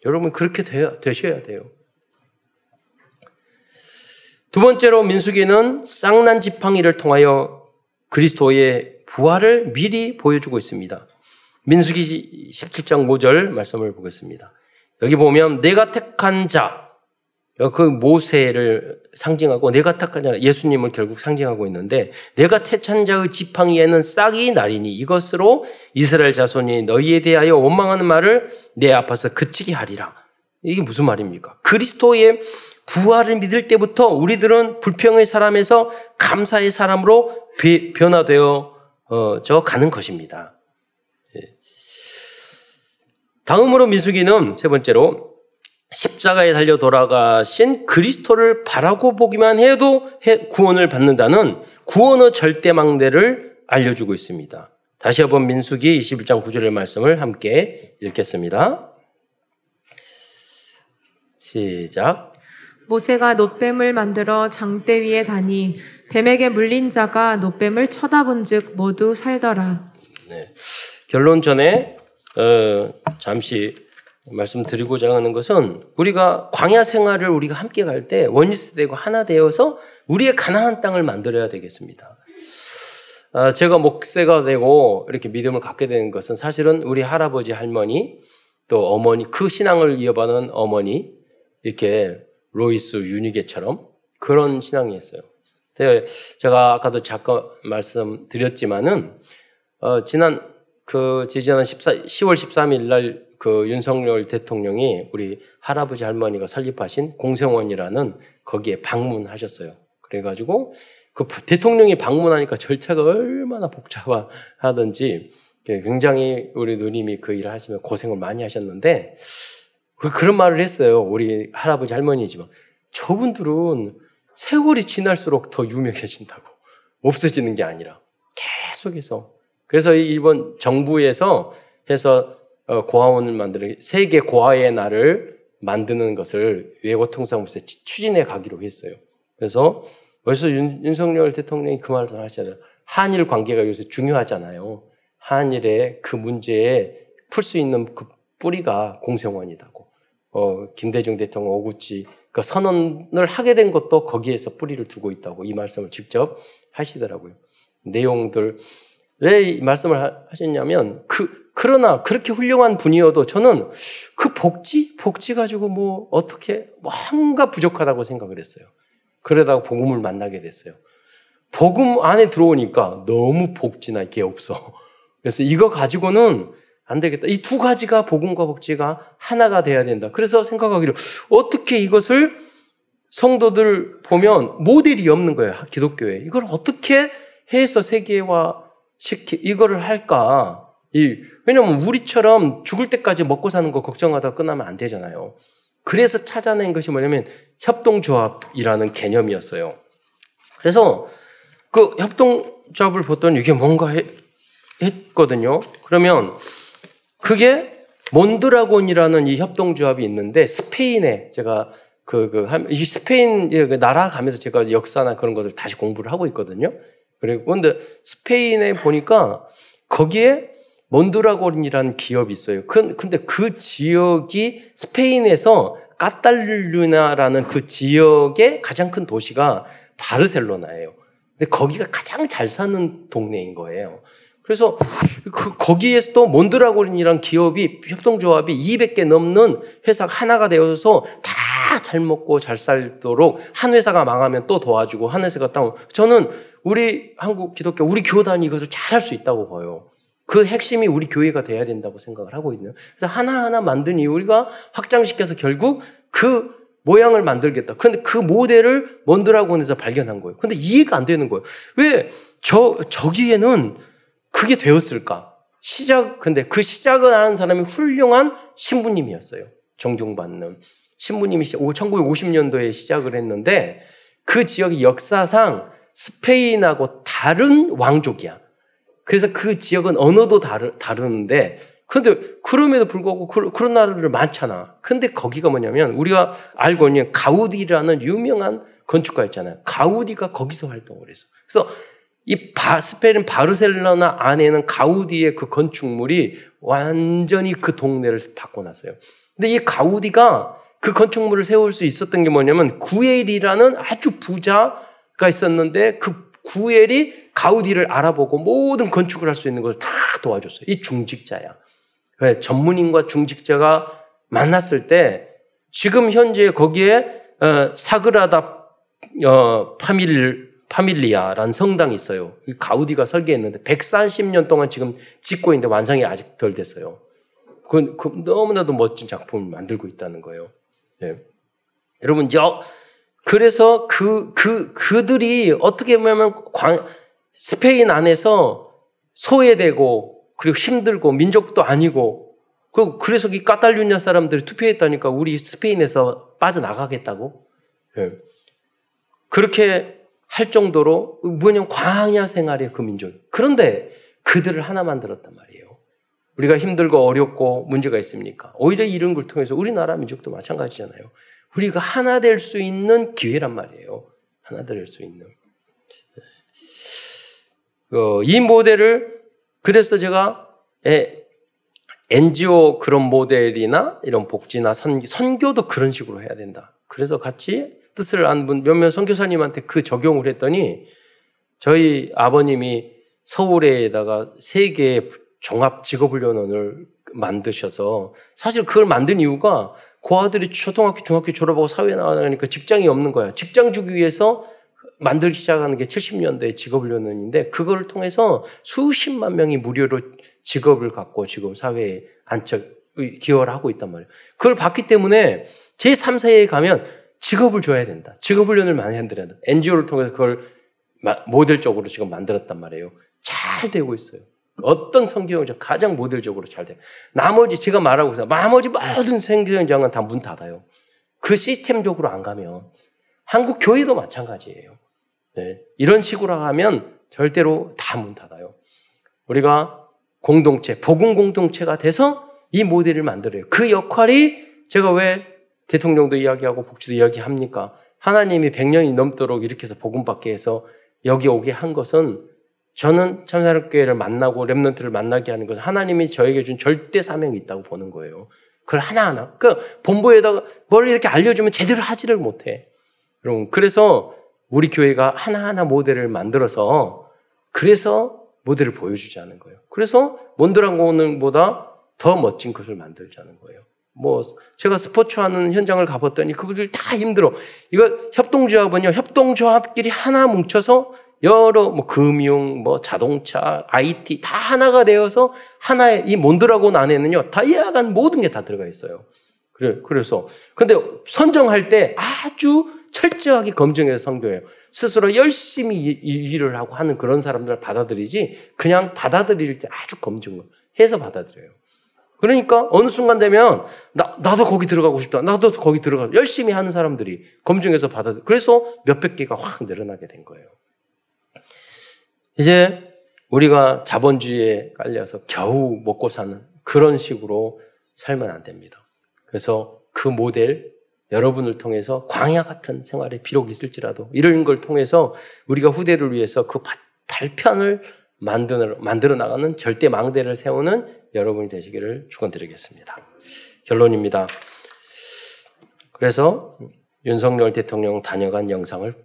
네. 여러분 그렇게 되, 되셔야 돼요. 두 번째로 민수기는 쌍난 지팡이를 통하여 그리스도의 부활을 미리 보여주고 있습니다. 민수기 17장 5절 말씀을 보겠습니다. 여기 보면 내가 택한 자, 그 모세를 상징하고 내가 자, 예수님을 결국 상징하고 있는데 내가 택한 자의 지팡이에는 싹이 나리니 이것으로 이스라엘 자손이 너희에 대하여 원망하는 말을 내 앞에서 그치게 하리라. 이게 무슨 말입니까? 그리스도의 부활을 믿을 때부터 우리들은 불평의 사람에서 감사의 사람으로 변화되어 어, 저 가는 것입니다. 예. 다음으로 민수기는 세 번째로 십자가에 달려 돌아가신 그리스도를 바라고 보기만 해도 구원을 받는다는 구원의 절대망대를 알려주고 있습니다. 다시 한번 민수기 21장 9절의 말씀을 함께 읽겠습니다. 시작. 모세가 노뱀을 만들어 장대 위에 다니 뱀에게 물린 자가 노뱀을 쳐다본즉 모두 살더라. 네. 결론 전에 어, 잠시 말씀드리고자 하는 것은 우리가 광야 생활을 우리가 함께 갈 때 원리스 되고 하나 되어서 우리의 가나안 땅을 만들어야 되겠습니다. 아, 제가 목세가 되고 이렇게 믿음을 갖게 되는 것은 사실은 우리 할아버지 할머니 또 어머니 그 신앙을 이어받는 어머니 이렇게 로이스 유니게처럼 그런 신앙이었어요. 제가 아까도 잠깐 말씀드렸지만은 어, 지난 그 지지난 14, 10월 13일 날 그 윤석열 대통령이 우리 할아버지 할머니가 설립하신 공생원이라는 거기에 방문하셨어요. 그래가지고 그 대통령이 방문하니까 절차가 얼마나 복잡하든지 굉장히 우리 누님이 그 일을 하시면 고생을 많이 하셨는데 그, 그런 말을 했어요. 우리 할아버지 할머니지만. 저분들은 세월이 지날수록 더 유명해진다고. 없어지는 게 아니라. 계속해서. 그래서 일본 정부에서 해서 어, 고아원을 만드는 세계 고아의 날을 만드는 것을 외고통상부에 추진해 가기로 했어요. 그래서 벌써 윤, 윤석열 대통령이 그 말을 하시잖아요. 한일 관계가 요새 중요하잖아요. 한일의 그 문제에 풀 수 있는 그 뿌리가 공생원이다고. 어, 김대중 대통령 오구치 그 선언을 하게 된 것도 거기에서 뿌리를 두고 있다고 이 말씀을 직접 하시더라고요. 내용들 왜 이 말씀을 하셨냐면 그 그러나 그렇게 훌륭한 분이어도 저는 그 복지 복지 가지고 뭐 어떻게 뭔가 부족하다고 생각을 했어요. 그러다가 복음을 만나게 됐어요. 복음 안에 들어오니까 너무 복지나 게 없어. 그래서 이거 가지고는 안 되겠다. 이 두 가지가 복음과 복지가 하나가 돼야 된다. 그래서 생각하기를 어떻게 이것을 성도들 보면 모델이 없는 거예요. 기독교에. 이걸 어떻게 해서 세계화 시키 이거를 할까? 이 왜냐면 우리처럼 죽을 때까지 먹고 사는 거 걱정하다 끝나면 안 되잖아요. 그래서 찾아낸 것이 뭐냐면 협동조합이라는 개념이었어요. 그래서 그 협동조합을 보던 이게 뭔가 해, 했거든요. 그러면 그게 몬드라곤이라는 이 협동조합이 있는데 스페인에 제가 그, 그, 이 스페인 그 나라 가면서 제가 역사나 그런 것을 다시 공부를 하고 있거든요. 그리고 근데 스페인에 보니까 거기에 몬드라곤이라는 기업이 있어요. 그, 근데 그 지역이 스페인에서 까탈루나라는 그 지역의 가장 큰 도시가 바르셀로나예요. 근데 거기가 가장 잘 사는 동네인 거예요. 그래서 그 거기에서도 몬드라곤이라는 기업이 협동조합이 200개 넘는 회사가 하나가 되어서 다 잘 먹고 잘 살도록 한 회사가 망하면 또 도와주고 한 회사가 다운. 저는 우리 한국 기독교 우리 교단이 이것을 잘할 수 있다고 봐요. 그 핵심이 우리 교회가 돼야 된다고 생각을 하고 있는. 그래서 하나하나 만든 이유 우리가 확장시켜서 결국 그 모양을 만들겠다. 근데 그 모델을 몬드라곤에서 발견한 거예요. 근데 이해가 안 되는 거예요. 왜 저 저기에는 그게 되었을까? 시작, 근데 그 시작을 하는 사람이 훌륭한 신부님이었어요. 존경받는. 신부님이 1950년도에 시작을 했는데 그 지역이 역사상 스페인하고 다른 왕족이야. 그래서 그 지역은 언어도 다르, 다르는데 근데 그럼에도 불구하고 그, 런 나라들 많잖아. 근데 거기가 뭐냐면 우리가 알고 있는 가우디라는 유명한 건축가 있잖아요. 가우디가 거기서 활동을 했어. 그래서 이 바, 스페인 바르셀로나 안에는 가우디의 그 건축물이 완전히 그 동네를 바꿔놨어요. 근데 이 가우디가 그 건축물을 세울 수 있었던 게 뭐냐면 구엘이라는 아주 부자가 있었는데 그 구엘이 가우디를 알아보고 모든 건축을 할 수 있는 것을 다 도와줬어요. 이 중직자야. 왜 전문인과 중직자가 만났을 때 지금 현재 거기에 어, 사그라다 어, 파밀 파밀리아라는 성당이 있어요. 가우디가 설계했는데 140년 동안 지금 짓고 있는데 완성이 아직 덜 됐어요. 그, 그 너무나도 멋진 작품을 만들고 있다는 거예요. 네. 여러분, 저, 그래서 그, 그, 그들이 어떻게 보면 광, 스페인 안에서 소외되고, 그리고 힘들고, 민족도 아니고, 그, 그래서 이 까탈루냐 사람들이 투표했다니까 우리 스페인에서 빠져나가겠다고? 네. 그렇게 할 정도로 뭐냐면 광야 생활의 그 민족. 그런데 그들을 하나 만들었단 말이에요. 우리가 힘들고 어렵고 문제가 있습니까? 오히려 이런 걸 통해서 우리나라 민족도 마찬가지잖아요. 우리가 하나 될 수 있는 기회란 말이에요. 하나 될 수 있는. 어, 이 모델을 그래서 제가 NGO 그런 모델이나 이런 복지나 선, 선교도 그런 식으로 해야 된다. 그래서 같이 뜻을 안 분 몇몇 선교사님한테 그 적용을 했더니 저희 아버님이 서울에다가 세 개의 종합 직업훈련원을 만드셔서 사실 그걸 만든 이유가 고 아들이 초등학교, 중학교 졸업하고 사회에 나가니까 직장이 없는 거야. 직장 주기 위해서 만들기 시작하는 게 70년대 직업훈련원인데 그걸 통해서 수십만 명이 무료로 직업을 갖고 지금 사회에 안착, 기여를 하고 있단 말이에요. 그걸 봤기 때문에 제 3세에 가면 직업을 줘야 된다. 직업 훈련을 많이 한다야 된다. NGO를 통해서 그걸 모델적으로 지금 만들었단 말이에요. 잘 되고 있어요. 어떤 성경을 가장 모델적으로 잘 돼요. 나머지 제가 말하고 있어요. 나머지 모든 성경장은 다 문 닫아요. 그 시스템적으로 안 가면 한국 교회도 마찬가지예요. 네. 이런 식으로 하면 절대로 다 문 닫아요. 우리가 공동체, 복음 공동체가 돼서 이 모델을 만들어요. 그 역할이 제가 왜 대통령도 이야기하고 복지도 이야기합니까? 하나님이 100년이 넘도록 이렇게 해서 복음 받게 해서 여기 오게 한 것은 저는 참사랑교회를 만나고 렘넌트를 만나게 하는 것은 하나님이 저에게 준 절대 사명이 있다고 보는 거예요. 그걸 하나하나. 그 본부에다가 뭘 이렇게 알려주면 제대로 하지를 못해. 여러분, 그래서 우리 교회가 하나하나 모델을 만들어서 그래서 모델을 보여주자는 거예요. 그래서 몬드라고는보다 더 멋진 것을 만들자는 거예요. 뭐 제가 스포츠 하는 현장을 가봤더니 그분들 다 힘들어. 이거 협동조합은요. 협동조합끼리 하나 뭉쳐서 여러 뭐 금융, 뭐 자동차, IT 다 하나가 되어서 하나의 이 몬드라곤 안에는요. 다이아간 모든 게 다 들어가 있어요. 그래 그래서 근데 선정할 때 아주 철저하게 검증해서 선교해요. 스스로 열심히 일을 하고 하는 그런 사람들을 받아들이지 그냥 받아들일 때 아주 검증을 해서 받아들여요. 그러니까 어느 순간 되면 나, 나도 거기 들어가고 싶다. 나도 거기 들어가. 열심히 하는 사람들이 검증해서 받아. 그래서 몇백 개가 확 늘어나게 된 거예요. 이제 우리가 자본주의에 깔려서 겨우 먹고 사는 그런 식으로 살면 안 됩니다. 그래서 그 모델 여러분을 통해서 광야 같은 생활에 비록 있을지라도 이런 걸 통해서 우리가 후대를 위해서 그 발편을 만들어, 만들어 나가는 절대 망대를 세우는 여러분이 되시기를 축원드리겠습니다. 결론입니다. 그래서 윤석열 대통령 다녀간 영상을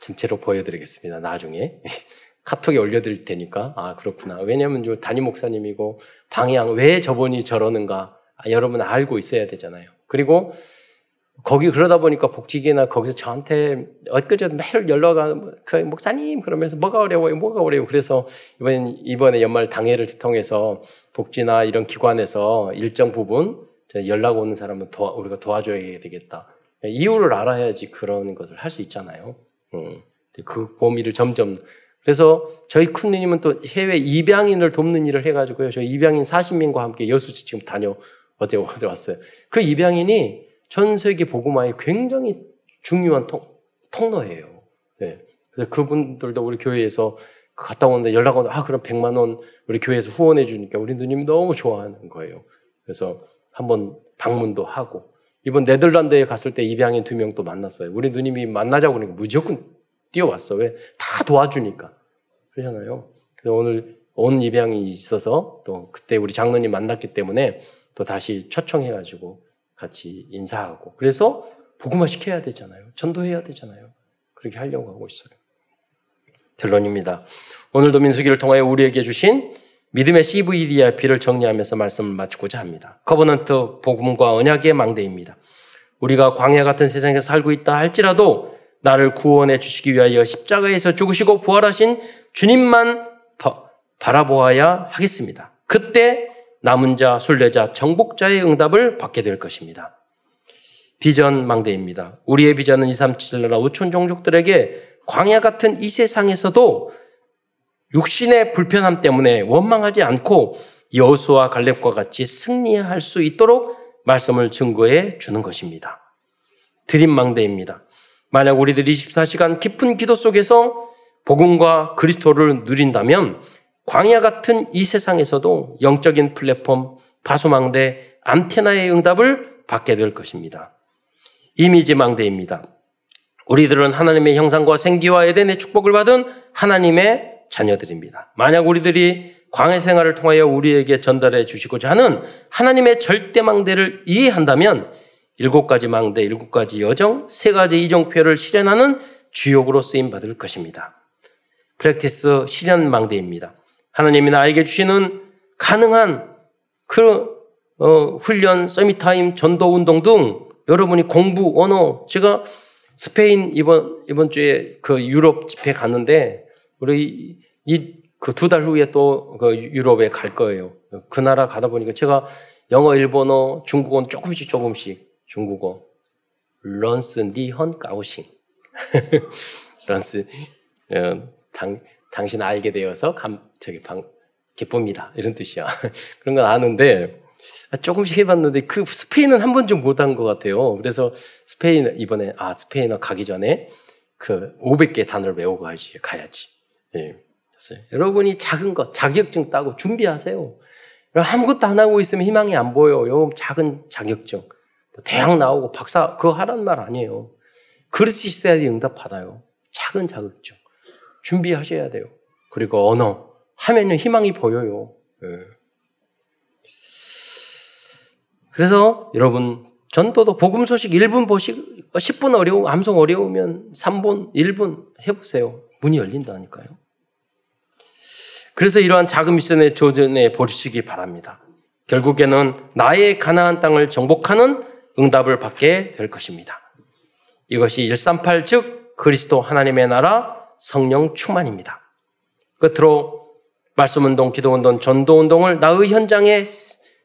전체로 보여드리겠습니다. 나중에 카톡에 올려드릴 테니까 아 그렇구나. 왜냐하면 요 담임 목사님이고 방향 왜 저분이 저러는가 아, 여러분 알고 있어야 되잖아요. 그리고 거기 그러다 보니까 복지기나 거기서 저한테 엊그제도 매일 연락가 그 목사님 그러면서 뭐가 어려워요 뭐가 어려워요 그래서 이번 이번에 연말 당회를 통해서 복지나 이런 기관에서 일정 부분 연락 오는 사람은 도와, 우리가 도와줘야 되겠다 이유를 알아야지 그런 것을 할 수 있잖아요 음. 그 범위를 점점 그래서 저희 큰 누님은 또 해외 입양인을 돕는 일을 해가지고요 저희 입양인 40명과 함께 여수지 지금 다녀 어디 왔어요 그 입양인이 전 세계 복음화에 굉장히 중요한 통, 통로예요. 네. 그래서 그분들도 우리 교회에서 갔다 오는데 연락 오는데 아 그럼 100만 원 우리 교회에서 후원해 주니까 우리 누님이 너무 좋아하는 거예요. 그래서 한번 방문도 하고 이번 네덜란드에 갔을 때 입양인 두 명 또 만났어요. 우리 누님이 만나자고 그러니까 무조건 뛰어왔어. 왜? 다 도와주니까. 그러잖아요. 그래서 오늘 온 입양이 있어서 또 그때 우리 장로님 만났기 때문에 또 다시 초청해가지고 같이 인사하고 그래서 복음화 시켜야 되잖아요. 전도해야 되잖아요. 그렇게 하려고 하고 있어요. 결론입니다. 오늘도 민수기를 통하여 우리에게 주신 믿음의 CVDIP를 정리하면서 말씀을 마치고자 합니다. Covenant 복음과 언약의 망대입니다. 우리가 광야 같은 세상에서 살고 있다 할지라도 나를 구원해 주시기 위하여 십자가에서 죽으시고 부활하신 주님만 바라보아야 하겠습니다. 그때 남은 자, 순례자, 정복자의 응답을 받게 될 것입니다. 비전 망대입니다. 우리의 비전은 2, 3, 7 나라 5천 종족들에게 광야 같은 이 세상에서도 육신의 불편함 때문에 원망하지 않고 여수와 갈렙과 같이 승리할 수 있도록 말씀을 증거해 주는 것입니다. 드림 망대입니다. 만약 우리들이 24시간 깊은 기도 속에서 복음과 그리스도를 누린다면 광야 같은 이 세상에서도 영적인 플랫폼, 바수망대, 안테나의 응답을 받게 될 것입니다. 이미지 망대입니다. 우리들은 하나님의 형상과 생기와 에덴의 축복을 받은 하나님의 자녀들입니다. 만약 우리들이 광해 생활을 통하여 우리에게 전달해 주시고자 하는 하나님의 절대 망대를 이해한다면 일곱 가지 망대, 일곱 가지 여정, 세 가지 이정표를 실현하는 주역으로 쓰임 받을 것입니다. Practice 실현 망대입니다. 하나님이 나에게 주시는 가능한 그 어, 훈련, summit time, 전도 운동 등 여러분이 공부, 언어, 제가 스페인 이번 이번 주에 그 유럽 집회 갔는데 우리 이 그 두 달 후에 또 그 유럽에 갈 거예요. 그 나라 가다 보니까 제가 영어, 일본어, 중국어 조금씩 조금씩 중국어 认识你很高兴 认识 어, 당 당신 알게 되어서 감, 저기 방, 기쁩니다. 이런 뜻이야. 그런 건 아는데, 조금씩 해봤는데, 그 스페인은 한 번좀 못한 것 같아요. 그래서 스페인, 이번에, 아, 스페인어 가기 전에 그 500개 단어를 외우고 가야지. 가야지. 예. 여러분이 작은 것, 자격증 따고 준비하세요. 아무것도 안 하고 있으면 희망이 안 보여요. 요 작은 자격증. 뭐 대학 나오고 박사, 그거 하라는 말 아니에요. 그릇이 있어야지 응답 받아요. 작은 자격증. 준비하셔야 돼요. 그리고 언어. 하면은 희망이 보여요. 네. 그래서 여러분 전도도 복음 소식 1분 보식 10분 어려우 암송 어려우면 3분 1분 해보세요. 문이 열린다니까요. 그래서 이러한 작은 미션의 조전에 보시기 바랍니다. 결국에는 나의 가나안 땅을 정복하는 응답을 받게 될 것입니다. 이것이 138, 즉 그리스도 하나님의 나라 성령 충만입니다. 끝으로 말씀운동, 기도운동, 전도운동을 나의 현장에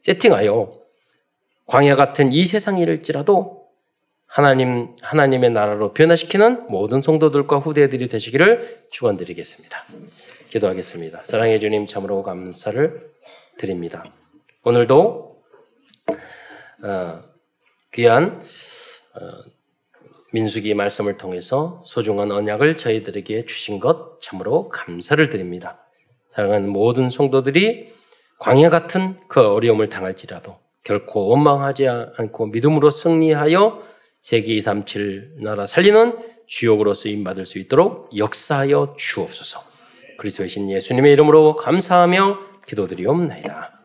세팅하여 광야 같은 이 세상 일일지라도 하나님, 하나님의 나라로 변화시키는 모든 성도들과 후대들이 되시기를 축원드리겠습니다. 기도하겠습니다. 사랑해 주님 참으로 감사를 드립니다. 오늘도 어, 귀한 어, 민수기 말씀을 통해서 소중한 언약을 저희들에게 주신 것 참으로 감사를 드립니다. 사랑하는 모든 성도들이 광야 같은 그 어려움을 당할지라도 결코 원망하지 않고 믿음으로 승리하여 세계 237 나라 살리는 주역으로 쓰임 받을 수 있도록 역사하여 주옵소서. 그리스도의 신 예수님의 이름으로 감사하며 기도드리옵나이다.